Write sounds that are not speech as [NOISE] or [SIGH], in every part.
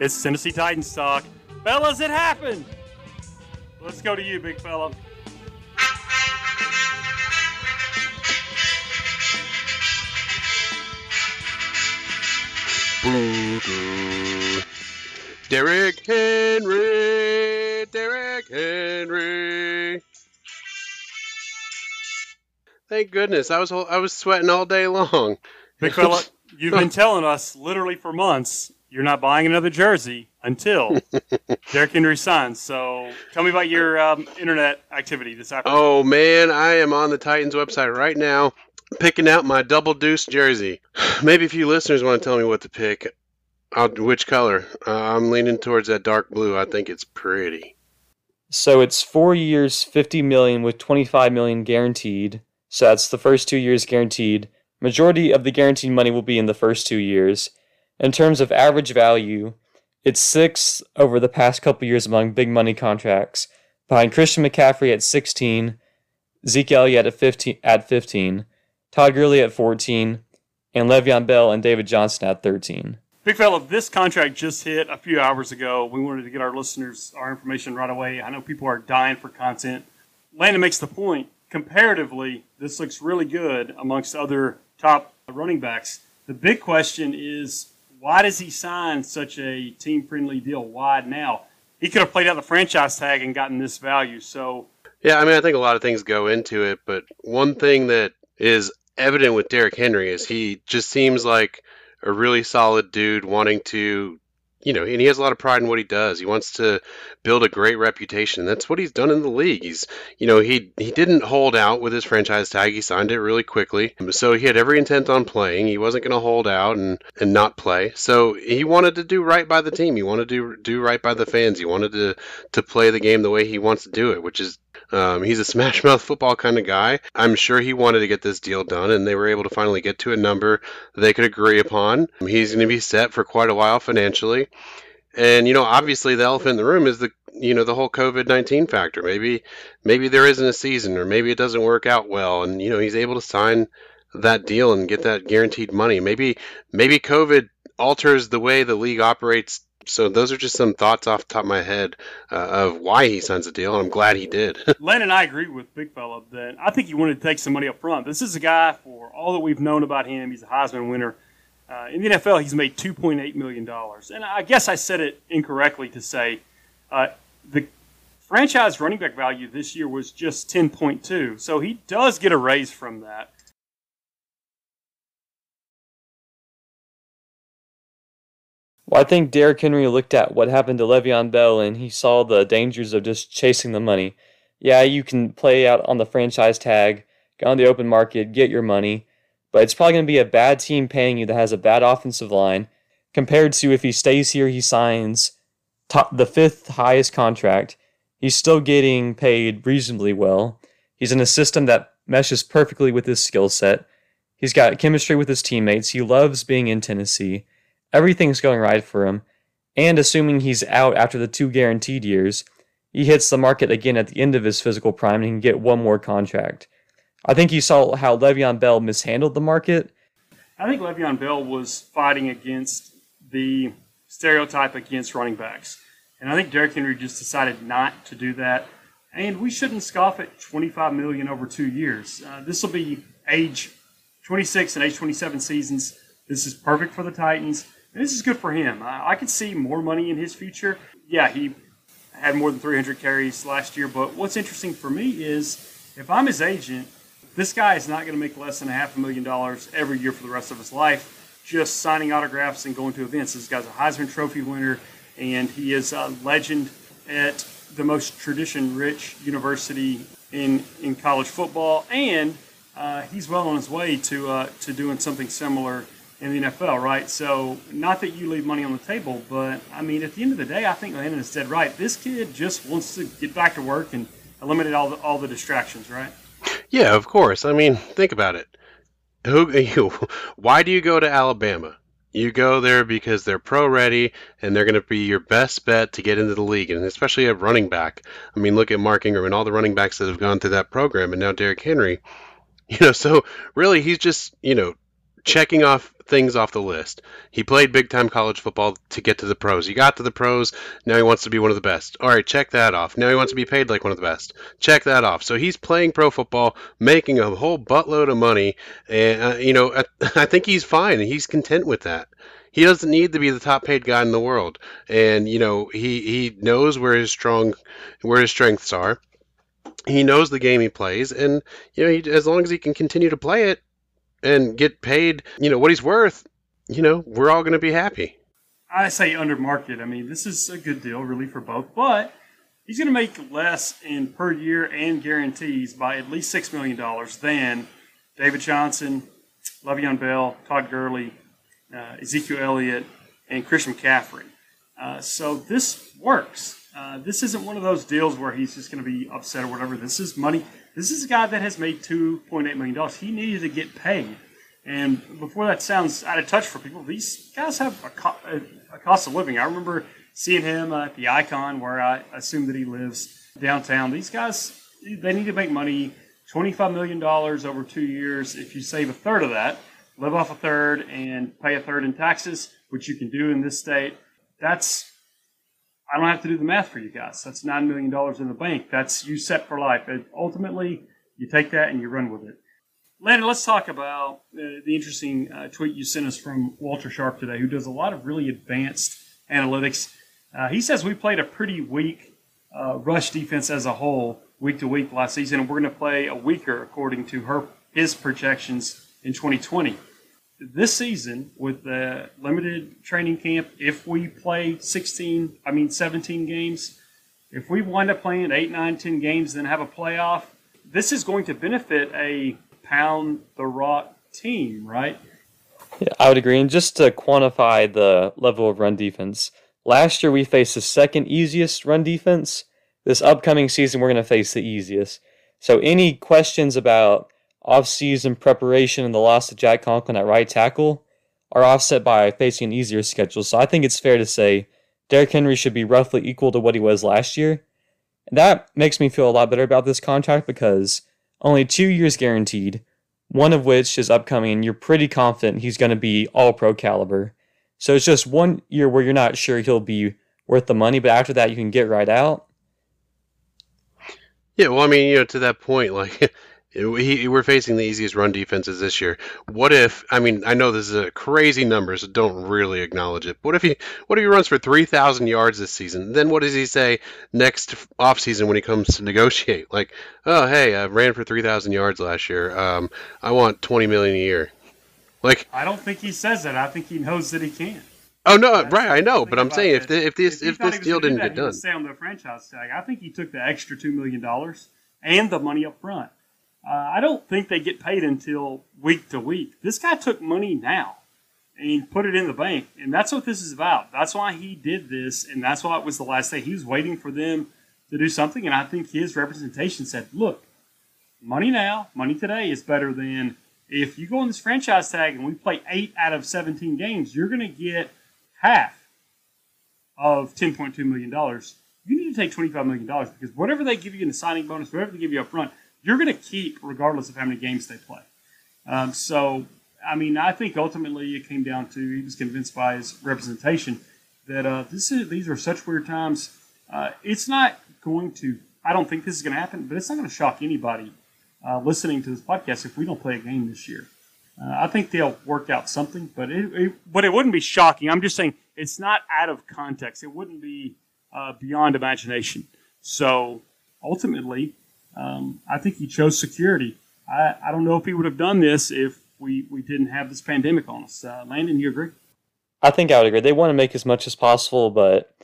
It's Tennessee Titans talk. Fellas, it happened! Let's go to you, big fella. Derrick Henry, Derrick Henry. Thank goodness, I was I was sweating all day long. Big fella, [LAUGHS] you've been telling us literally for months you're not buying another jersey until [LAUGHS] Derrick Henry signs. So tell me about your um, internet activity this afternoon. Oh man, I am on the Titans website right now, picking out my double deuce jersey. [SIGHS] Maybe a few listeners want to tell me what to pick. I'll, which color? Uh, I'm leaning towards that dark blue. I think it's pretty. So it's four years, fifty million with twenty-five million guaranteed. So that's the first two years guaranteed. Majority of the guaranteed money will be in the first two years. In terms of average value, it's sixth over the past couple years among big money contracts, behind Christian McCaffrey at 16, Zeke Elliott at 15, at 15, Todd Gurley at 14, and Le'Veon Bell and David Johnson at 13. Big fella, this contract just hit a few hours ago. We wanted to get our listeners our information right away. I know people are dying for content. Landon makes the point. Comparatively, this looks really good amongst other top running backs. The big question is why does he sign such a team friendly deal? Why now? He could have played out the franchise tag and gotten this value. So, yeah, I mean, I think a lot of things go into it, but one thing that is evident with Derrick Henry is he just seems like a really solid dude wanting to you know, and he has a lot of pride in what he does. He wants to build a great reputation. That's what he's done in the league. He's, you know, he he didn't hold out with his franchise tag. He signed it really quickly. So he had every intent on playing. He wasn't going to hold out and and not play. So he wanted to do right by the team. He wanted to do do right by the fans. He wanted to to play the game the way he wants to do it, which is um, he's a smash mouth football kind of guy. I'm sure he wanted to get this deal done, and they were able to finally get to a number they could agree upon. He's going to be set for quite a while financially. And you know, obviously, the elephant in the room is the you know the whole COVID nineteen factor. Maybe maybe there isn't a season, or maybe it doesn't work out well, and you know he's able to sign that deal and get that guaranteed money. Maybe maybe COVID alters the way the league operates so those are just some thoughts off the top of my head uh, of why he signs a deal, and I'm glad he did. [LAUGHS] Len and I agree with Big Fella that I think he wanted to take some money up front. This is a guy for all that we've known about him. He's a Heisman winner. Uh, in the NFL, he's made $2.8 million. And I guess I said it incorrectly to say uh, the franchise running back value this year was just 10.2. So he does get a raise from that. Well, I think Derrick Henry looked at what happened to Le'Veon Bell and he saw the dangers of just chasing the money. Yeah, you can play out on the franchise tag, go on the open market, get your money, but it's probably going to be a bad team paying you that has a bad offensive line compared to if he stays here, he signs top, the fifth highest contract. He's still getting paid reasonably well. He's in a system that meshes perfectly with his skill set. He's got chemistry with his teammates. He loves being in Tennessee. Everything's going right for him. And assuming he's out after the two guaranteed years, he hits the market again at the end of his physical prime and he can get one more contract. I think you saw how Le'Veon Bell mishandled the market. I think Le'Veon Bell was fighting against the stereotype against running backs. And I think Derrick Henry just decided not to do that. And we shouldn't scoff at 25 million over two years. Uh, this will be age 26 and age 27 seasons. This is perfect for the Titans. And this is good for him. I, I could see more money in his future. Yeah, he had more than 300 carries last year. But what's interesting for me is if I'm his agent, this guy is not going to make less than a half a million dollars every year for the rest of his life, just signing autographs and going to events. This guy's a Heisman Trophy winner, and he is a legend at the most tradition-rich university in in college football, and uh, he's well on his way to uh, to doing something similar in the NFL, right? So, not that you leave money on the table, but I mean, at the end of the day, I think Landon is dead right. This kid just wants to get back to work and eliminate all the all the distractions, right? Yeah, of course. I mean, think about it. Who [LAUGHS] you? Why do you go to Alabama? You go there because they're pro ready and they're going to be your best bet to get into the league, and especially a running back. I mean, look at Mark Ingram and all the running backs that have gone through that program, and now Derrick Henry. [LAUGHS] You know, so really, he's just you know checking off things off the list. He played big time college football to get to the pros. He got to the pros. Now he wants to be one of the best. All right, check that off. Now he wants to be paid like one of the best. Check that off. So he's playing pro football, making a whole buttload of money, and uh, you know I, [LAUGHS] I think he's fine. He's content with that. He doesn't need to be the top paid guy in the world, and you know he he knows where his strong where his strengths are. He knows the game he plays, and you know he, as long as he can continue to play it and get paid, you know what he's worth, you know we're all going to be happy. I say under market. I mean, this is a good deal, really, for both. But he's going to make less in per year and guarantees by at least six million dollars than David Johnson, Le'Veon Bell, Todd Gurley, uh, Ezekiel Elliott, and Christian McCaffrey. Uh, so this works. Uh, this isn't one of those deals where he's just going to be upset or whatever. This is money. This is a guy that has made $2.8 million. He needed to get paid. And before that sounds out of touch for people, these guys have a, co- a cost of living. I remember seeing him at the Icon, where I assume that he lives downtown. These guys, they need to make money. $25 million over two years. If you save a third of that, live off a third and pay a third in taxes, which you can do in this state. That's I don't have to do the math for you guys. That's nine million dollars in the bank. That's you set for life. And ultimately, you take that and you run with it. Landon, let's talk about uh, the interesting uh, tweet you sent us from Walter Sharp today, who does a lot of really advanced analytics. Uh, he says we played a pretty weak uh, rush defense as a whole, week to week last season, and we're going to play a weaker, according to her his projections in 2020 this season with the limited training camp, if we play 16, I mean 17 games, if we wind up playing 8, 9, 10 games, then have a playoff, this is going to benefit a pound the rock team, right? Yeah, I would agree. And just to quantify the level of run defense, last year we faced the second easiest run defense. This upcoming season, we're going to face the easiest. So, any questions about off-season preparation and the loss of Jack Conklin at right tackle are offset by facing an easier schedule. So I think it's fair to say Derrick Henry should be roughly equal to what he was last year. And that makes me feel a lot better about this contract because only two years guaranteed, one of which is upcoming, and you're pretty confident he's going to be all pro caliber. So it's just one year where you're not sure he'll be worth the money, but after that, you can get right out. Yeah, well, I mean, you know, to that point, like [LAUGHS] he, we're facing the easiest run defenses this year. What if? I mean, I know this is a crazy number, so don't really acknowledge it. What if he? What if he runs for three thousand yards this season? Then what does he say next off season when he comes to negotiate? [LAUGHS] Like, oh hey, I ran for three thousand yards last year. Um, I want twenty million a year. Like, I don't think he says that. I think he knows that he can. Oh no, That's right, I know, but I'm saying if the, if this if, if this deal didn't that, get done, stay on the franchise tag. I think he took the extra two million dollars and the money up front. Uh, I don't think they get paid until week to week. This guy took money now and put it in the bank, and that's what this is about. That's why he did this, and that's why it was the last day. He was waiting for them to do something, and I think his representation said, "Look, money now, money today is better than if you go on this franchise tag and we play eight out of 17 games, you're going to get half of 10.2 million dollars. You need to take 25 million dollars because whatever they give you in the signing bonus, whatever they give you up front." You're going to keep regardless of how many games they play. Um, so, I mean, I think ultimately it came down to he was convinced by his representation that uh, this is, these are such weird times. Uh, it's not going to. I don't think this is going to happen, but it's not going to shock anybody uh, listening to this podcast if we don't play a game this year. Uh, I think they'll work out something, but it, it, but it wouldn't be shocking. I'm just saying it's not out of context. It wouldn't be uh, beyond imagination. So ultimately, um, I think he chose security. I, I don't know if he would have done this if we, we didn't have this pandemic on us. Uh, Landon, you agree? I think I would agree. They want to make as much as possible, but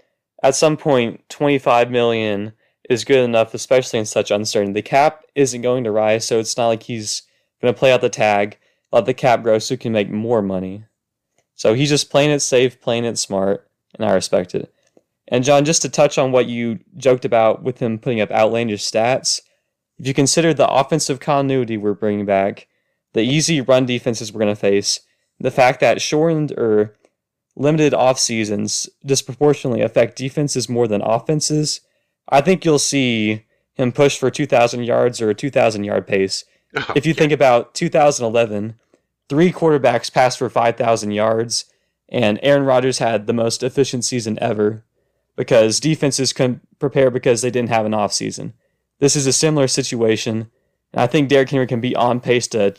at some point, 25 million is good enough, especially in such uncertainty. The cap isn't going to rise, so it's not like he's going to play out the tag, let the cap grow so he can make more money. So he's just playing it safe, playing it smart, and I respect it. And Jon, just to touch on what you joked about with him putting up outlandish stats, if you consider the offensive continuity we're bringing back, the easy run defenses we're going to face, the fact that shortened or limited off seasons disproportionately affect defenses more than offenses, I think you'll see him push for 2,000 yards or a 2,000 yard pace. Oh, if you yeah. think about 2011, three quarterbacks passed for 5,000 yards, and Aaron Rodgers had the most efficient season ever because defenses couldn't prepare because they didn't have an offseason. This is a similar situation, and I think Derrick Henry can be on pace to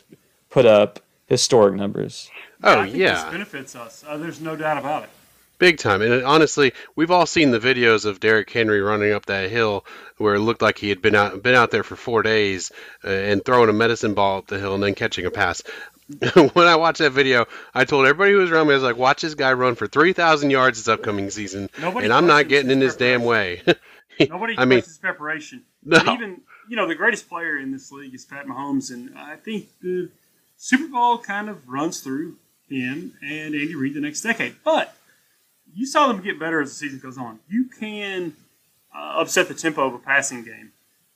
put up historic numbers. Oh I think yeah, this benefits us. Uh, there's no doubt about it. big time. And honestly, we've all seen the videos of Derrick Henry running up that hill where it looked like he had been out been out there for four days uh, and throwing a medicine ball up the hill and then catching a pass. [LAUGHS] when I watched that video, I told everybody who was around me, I was like, "Watch this guy run for three thousand yards this upcoming season, Nobody and I'm not getting in his his damn way." [LAUGHS] [LAUGHS] Nobody I mean, preparation. No. Even you know the greatest player in this league is Pat Mahomes, and I think the Super Bowl kind of runs through him and Andy Reid the next decade. But you saw them get better as the season goes on. You can uh, upset the tempo of a passing game,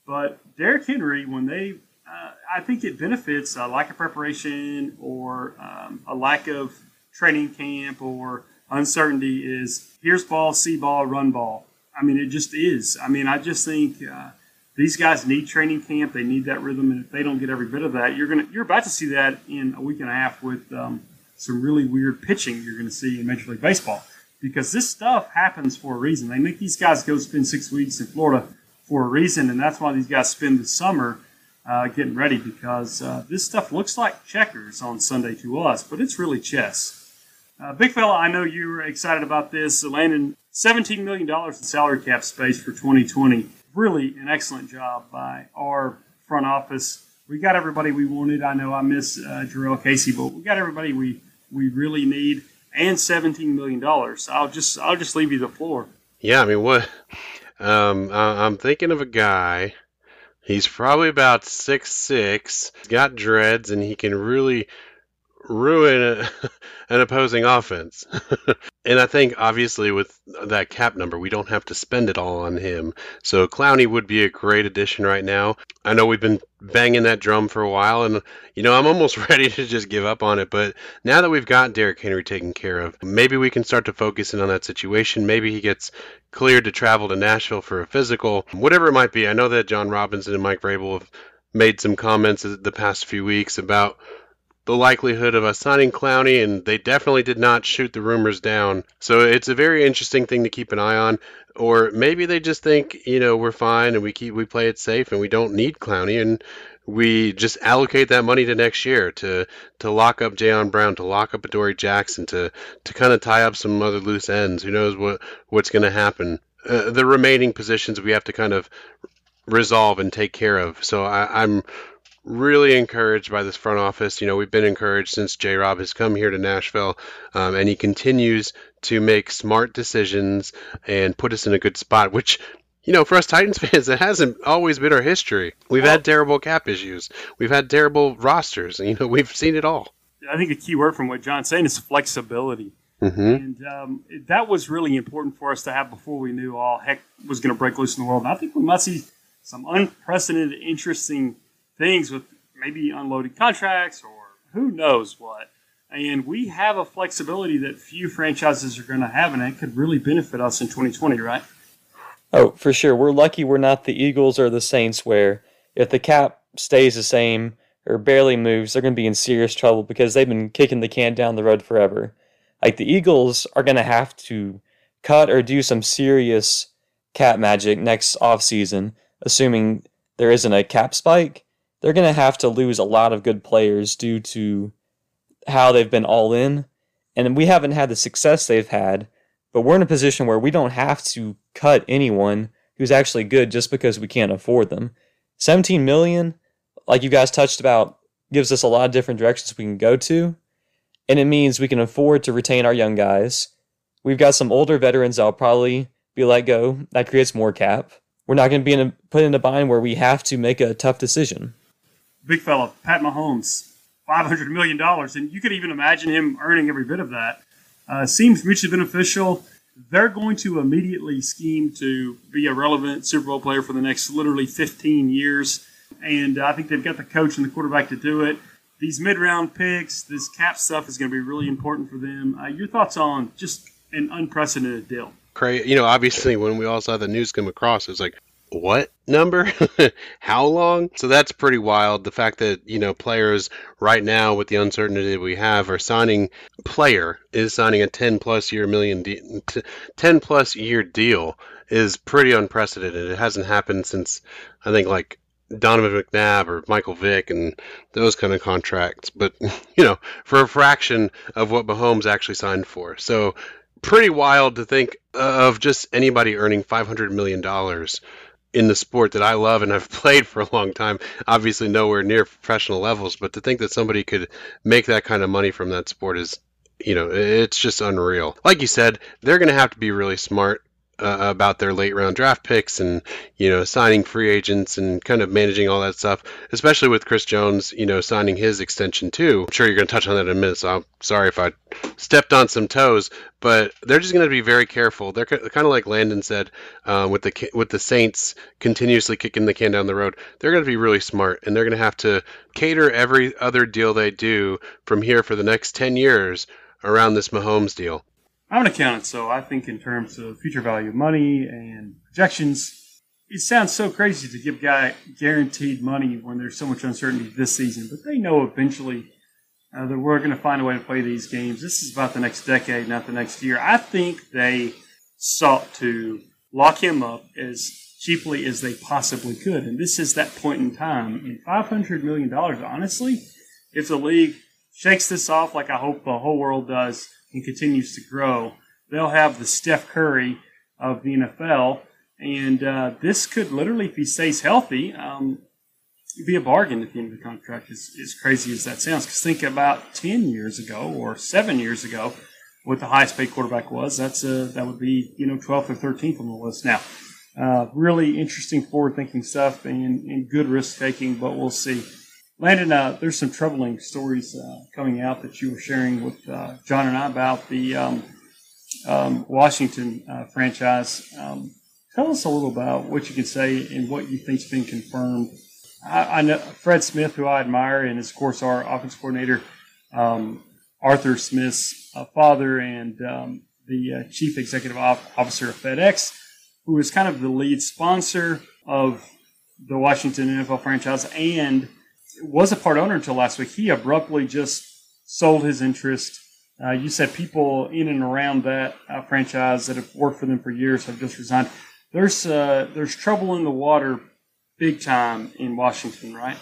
but Derrick Henry, when they, uh, I think it benefits a lack of preparation or um, a lack of training camp or uncertainty. Is here's ball, see ball, run ball. I mean, it just is. I mean, I just think uh, these guys need training camp. They need that rhythm, and if they don't get every bit of that, you're gonna you're about to see that in a week and a half with um, some really weird pitching you're going to see in Major League Baseball because this stuff happens for a reason. They make these guys go spend six weeks in Florida for a reason, and that's why these guys spend the summer uh, getting ready because uh, this stuff looks like checkers on Sunday to us, but it's really chess. Uh, big fella, I know you were excited about this. Landing $17 million in salary cap space for 2020. Really an excellent job by our front office. We got everybody we wanted. I know I miss uh, Jurrell Casey, but we got everybody we, we really need and $17 million. I'll just I'll just leave you the floor. Yeah, I mean, what? Um, I- I'm thinking of a guy. He's probably about six six. He's got dreads, and he can really ruin [LAUGHS] an opposing offense. [LAUGHS] and I think, obviously, with that cap number, we don't have to spend it all on him. So Clowney would be a great addition right now. I know we've been banging that drum for a while, and you know I'm almost [LAUGHS] ready to just give up on it. But now that we've got Derrick Henry taken care of, maybe we can start to focus in on that situation. Maybe he gets cleared to travel to Nashville for a physical, whatever it might be. I know that Jon Robinson and Mike Vrabel have made some comments the past few weeks about the likelihood of us signing Clowney, and they definitely did not shoot the rumors down. So it's a very interesting thing to keep an eye on. Or maybe they just think, you know, we're fine and we keep we play it safe and we don't need Clowney and we just allocate that money to next year to to lock up Jayon Brown, to lock up Adoree Jackson, to to kind of tie up some other loose ends. Who knows what what's going to happen? Uh, the remaining positions we have to kind of resolve and take care of. So I, I'm really encouraged by this front office. You know, we've been encouraged since J. Rob has come here to Nashville, um, and he continues to make smart decisions and put us in a good spot. Which, you know, for us Titans [LAUGHS] fans, it hasn't always been our history. We've had terrible cap issues. We've had terrible rosters. You know, we've seen it all. I think a key word from what Jon's saying is flexibility. hmm And um, that was really important for us to have before we knew all heck was going to break loose in the world. And I think we might see some unprecedented, interesting things with maybe unloaded contracts or who knows what. And we have a flexibility that few franchises are going to have, and it could really benefit us in 2020, right? Oh, for sure. We're lucky we're not the Eagles or the Saints, where if the cap stays the same or barely moves, they're going to be in serious trouble because they've been kicking the can down the road forever. Like the Eagles are going to have to cut or do some serious cap magic next offseason, assuming there isn't a cap spike. They're going to have to lose a lot of good players due to how they've been all in. And we haven't had the success they've had, but we're in a position where we don't have to cut anyone who's actually good just because we can't afford them. 17 million, like you guys touched about, gives us a lot of different directions we can go to. And it means we can afford to retain our young guys. We've got some older veterans that'll probably be let go. That creates more cap. We're not going to be in a, put in a bind where we have to make a tough decision. Big fella, Pat Mahomes, $500 million. And you could even imagine him earning every bit of that. Uh, seems mutually beneficial. They're going to immediately scheme to be a relevant Super Bowl player for the next literally 15 years. And I think they've got the coach and the quarterback to do it. These mid round picks, this cap stuff is going to be really important for them. Uh, your thoughts on just an unprecedented deal? Cra You know, obviously, when we all saw the news come across, it was like, what number? [LAUGHS] How long? So that's pretty wild. The fact that, you know, players right now with the uncertainty we have are signing player is signing a 10 plus year million de- 10 plus year deal is pretty unprecedented. It hasn't happened since I think like Donovan McNabb or Michael Vick and those kind of contracts, but [LAUGHS] you know, for a fraction of what Mahomes actually signed for. So pretty wild to think of just anybody earning 500 million dollars in the sport that I love and I've [LAUGHS] played for a long time. Obviously, nowhere near professional levels, but to think that somebody could make that kind of money from that sport is, you know, it's just unreal. Like you said, they're going to have to be really smart uh, about their late round draft picks and you know signing free agents and kind of managing all that stuff, especially with Chris Jones, you know, signing his extension too. I'm sure you're going to touch on that in a minute, so I'm sorry if I stepped on some toes, but they're just going to be very careful. They're kind of like Landon said uh, with the with the Saints continuously kicking the can down the road. They're going to be really smart, and they're going to have to cater every other deal they do from here for the next ten years around this Mahomes deal. I'm an accountant, so I think in terms of future value of money and projections. It sounds so crazy to give guy guaranteed money when there's so much uncertainty this season, but they know eventually uh, that we're going to find a way to play these games. This is about the next decade, not the next year. I think they sought to lock him up as cheaply as they possibly could, and this is that point in time. And $500 million, honestly, if the league shakes this off like I hope the whole world does and continues to grow, they'll have the Steph Curry of the NFL. And uh, this could literally, if he stays healthy, um, be a bargain at the end of the contract, as, as crazy as that sounds. Because think about 10 years ago or seven years ago, what the highest paid quarterback was. That's a, that would be, you know, 12th or 13th on the list now. Uh, really interesting forward thinking stuff and, and good risk taking, but we'll see. Landon, uh, there's some troubling stories uh, coming out that you were sharing with uh, Jon and I about the um, um, Washington uh, franchise. Um, tell us a little about what you can say and what you think's been confirmed I, I, know Fred Smith, who I admire, and is of course our offense coordinator, um, Arthur Smith's uh, father, and um, the uh, chief executive officer of FedEx, who is kind of the lead sponsor of the Washington NFL franchise and was a part owner until last week. He abruptly just sold his interest. Uh, you said people in and around that uh, franchise that have worked for them for years have just resigned. There's uh, there's trouble in the water big time in Washington, right?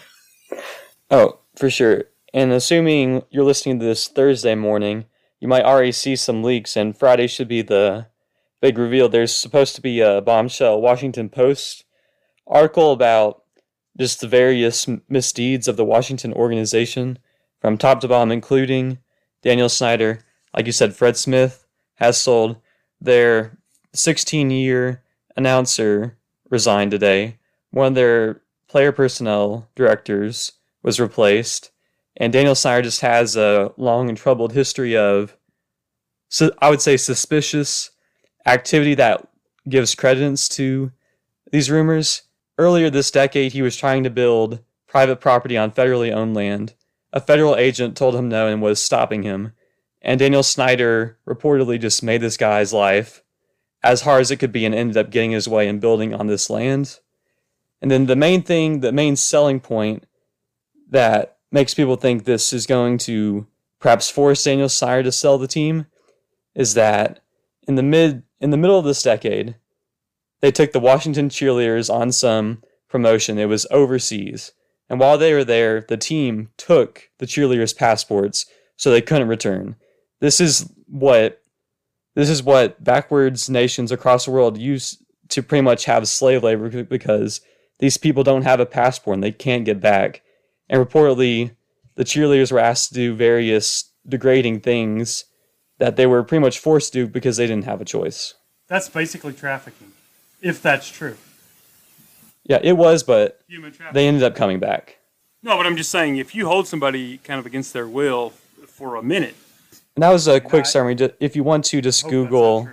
Oh, for sure. And assuming you're listening to this Thursday morning, you might already see some leaks, and Friday should be the big reveal. There's supposed to be a bombshell Washington Post article about just the various misdeeds of the Washington organization from top to bottom, including Daniel Snyder. Like you said, Fred Smith has sold their 16 year announcer resigned today one of their player personnel directors was replaced, and Daniel Snyder just has a long and troubled history of, so I would say, suspicious activity that gives credence to these rumors. Earlier this decade, he was trying to build private property on federally owned land. A federal agent told him no and was stopping him. And Daniel Snyder reportedly just made this guy's life as hard as it could be and ended up getting his way and building on this land. And then the main thing, the main selling point that makes people think this is going to perhaps force Daniel Snyder to sell the team is that in the mid in the middle of this decade, they took the Washington cheerleaders on some promotion. It was overseas. And while they were there, the team took the cheerleaders' passports so they couldn't return. This is what this is what backwards nations across the world use to pretty much have slave labor because these people don't have a passport and they can't get back. And reportedly, the cheerleaders were asked to do various degrading things that they were pretty much forced to do because they didn't have a choice. That's basically trafficking, if that's true. Yeah, it was, but they ended up coming back. No, but I'm just saying, if you hold somebody kind of against their will for a minute. And that was a quick summary. If you want to, just Google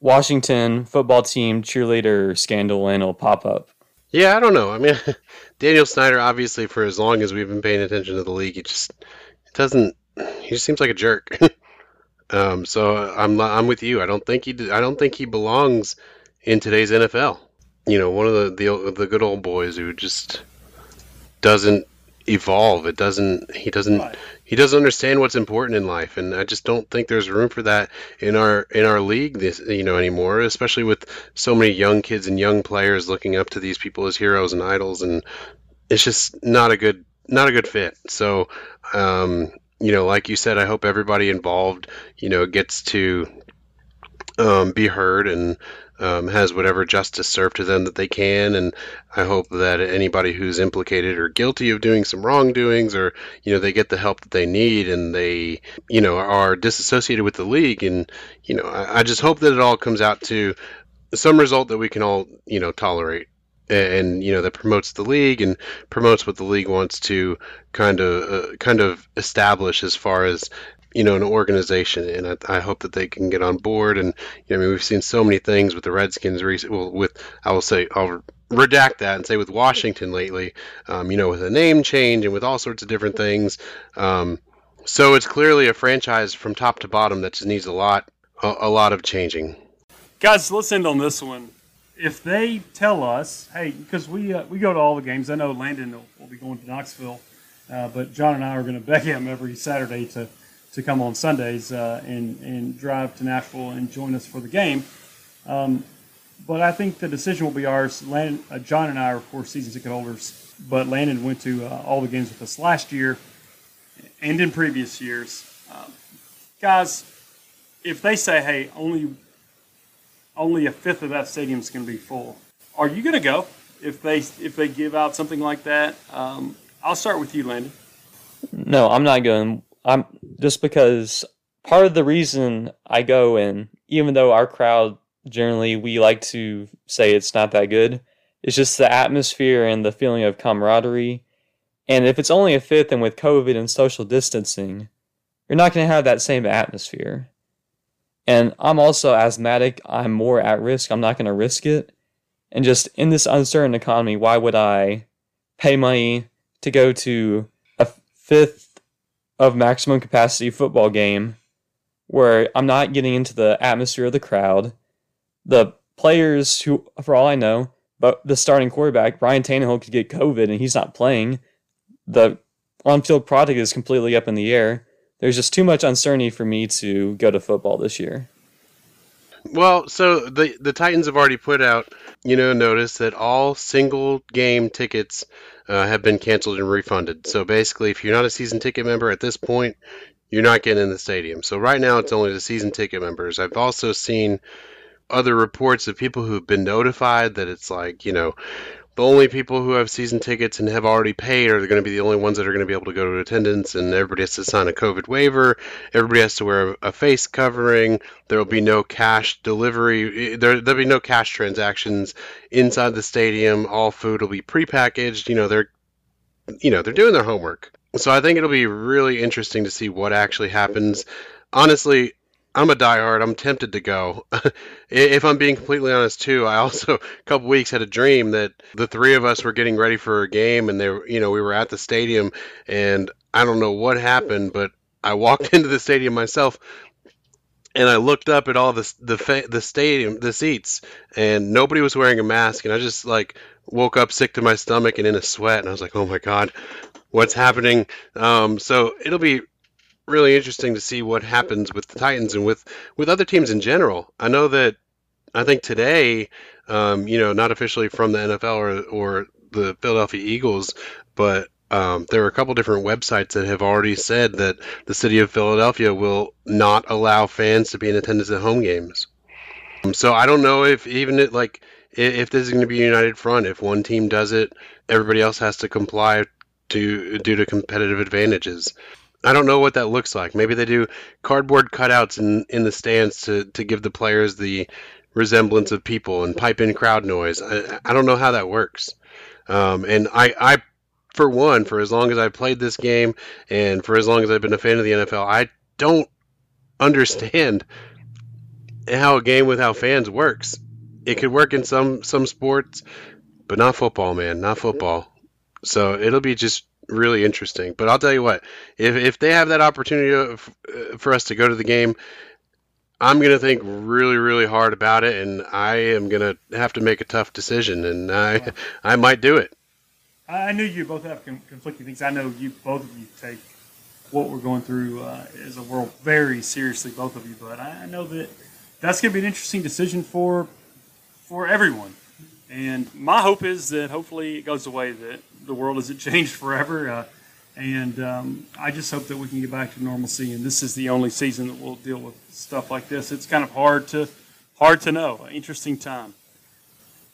Washington football team cheerleader scandal and it'll pop up. Yeah, I don't know. I mean, [LAUGHS] Daniel Snyder, obviously, for as long as we've been paying attention to the league, he just doesn't. He just seems like a jerk. [LAUGHS] um, so I'm I'm with you. I don't think he I don't think he belongs in today's NFL. you know, one of the the, the good old boys who just doesn't evolve. It doesn't. He doesn't. Right. He doesn't understand what's important in life, and I just don't think there's room for that in our in our league. This you know anymore, especially with so many young kids and young players looking up to these people as heroes and idols, and it's just not a good not a good fit. So, um, you know, like you said, I hope everybody involved, you know, gets to um, be heard and um, has whatever justice served to them that they can. And I hope that anybody who's implicated or guilty of doing some wrongdoings or, you know, they get the help that they need and they, you know, are disassociated with the league. And, you know, I, I just hope that it all comes out to some result that we can all, you know, tolerate. And you know that promotes the league and promotes what the league wants to kind of uh, kind of establish as far as you know, an organization, and I, I, hope that they can get on board. And you know, I mean, we've seen so many things with the Redskins. Recent, well, with I will say, I'll redact that and say with Washington lately. Um, you know, with a name change and with all sorts of different things. Um, so it's clearly a franchise from top to bottom that just needs a lot, a, a lot of changing. Guys, let's end on this one. If they tell us, hey, because we uh, we go to all the games. I know Landon will, will be going to Knoxville, uh, but Jon and I are going to beg him every Saturday to to come on Sundays uh, and, and drive to Nashville and join us for the game. Um, but I think the decision will be ours. Landon, uh, Jon and I are, of course, season ticket holders, but Landon went to uh, all the games with us last year and in previous years. Um, guys, if they say, hey, only only a fifth of that stadium is going to be full, are you going to go if they if they give out something like that? Um, I'll start with you, Landon. No, I'm not going. I'm just because part of the reason I go and even though our crowd generally we like to say it's not that good, it's just the atmosphere and the feeling of camaraderie. And if it's only a fifth and with COVID and social distancing, you're not going to have that same atmosphere. And I'm also asthmatic. I'm more at risk. I'm not going to risk it. And just in this uncertain economy, why would I pay money to go to a fifth of maximum capacity football game where I'm not getting into the atmosphere of the crowd. The players who, for all I know, but the starting quarterback, Ryan Tannehill, could get COVID and he's not playing. The on field product is completely up in the air. There's just too much uncertainty for me to go to football this year. Well, so the the Titans have already put out, you know, notice that all single game tickets uh, have been canceled and refunded. So basically, if you're not a season ticket member at this point, you're not getting in the stadium. So right now, it's only the season ticket members. I've also seen other reports of people who've been notified that it's like, you know, the only people who have season tickets and have already paid are going to be the only ones that are going to be able to go to attendance, and everybody has to sign a COVID waiver. Everybody has to wear a face covering. There will be no cash delivery. There, there'll be no cash transactions inside the stadium. All food will be prepackaged. You know, they're, you know, they're doing their homework. So I think it'll be really interesting to see what actually happens. Honestly, I'm a diehard. I'm tempted to go. [LAUGHS] if I'm being completely honest, too, I also [LAUGHS] a couple weeks had a dream that the three of us were getting ready for a game, and they, you know, we were at the stadium, and I don't know what happened, but I walked [LAUGHS] into the stadium myself, and I looked up at all the the the stadium, the seats, and nobody was wearing a mask, and I just like woke up sick to my stomach and in a sweat, and I was like, oh my god, what's happening? Um, so it'll be really interesting to see what happens with the Titans and with with other teams in general. I know that I think today, um, you know, not officially from the NFL or or the Philadelphia Eagles, but um, there are a couple different websites that have already said that the city of Philadelphia will not allow fans to be in attendance at home games. Um, so I don't know if even it like if this is going to be a united front. If one team does it, everybody else has to comply to due to competitive advantages. I don't know what that looks like. Maybe they do cardboard cutouts in, in the stands to, to give the players the resemblance of people and pipe in crowd noise. I, I don't know how that works. Um, and I, I, for one, for as long as I've played this game and for as long as I've been a fan of the NFL, I don't understand how a game without fans works. It could work in some some sports, but not football, man, not football. So it'll be just really interesting. But I'll tell you what, if if they have that opportunity uh, for us to go to the game, I'm gonna think really, really hard about it, and I am gonna have to make a tough decision, and I, [LAUGHS] I might do it. I knew you both have conflicting things. I know you both of you take what we're going through uh, as a world very seriously, both of you. But I know that that's going to be an interesting decision for for everyone. And my hope is that hopefully it goes away. That the world hasn't changed forever. Uh, and um, I just hope that we can get back to normalcy. And this is the only season that we'll deal with stuff like this. It's kind of hard to hard to know. Interesting time.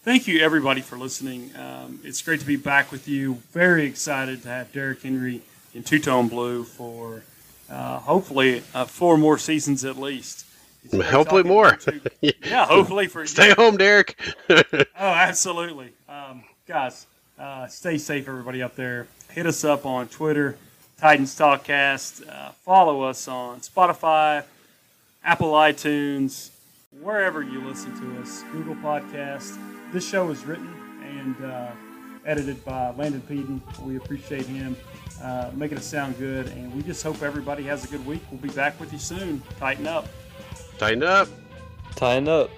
Thank you everybody for listening. Um, it's great to be back with you. Very excited to have Derrick Henry in two tone blue for uh, hopefully uh, four more seasons at least. Hopefully more. [LAUGHS] yeah, hopefully for Stay home, Derrick. [LAUGHS] Oh, absolutely. Um, guys, uh, stay safe, everybody up there. Hit us up on Twitter, Titans Talkcast. Uh, follow us on Spotify, Apple iTunes, wherever you listen to us, Google Podcast. This show is written and uh, edited by Landon Peden. We appreciate him uh, making it sound good, and we just hope everybody has a good week. We'll be back with you soon. Titan up. Titan up. Titan up.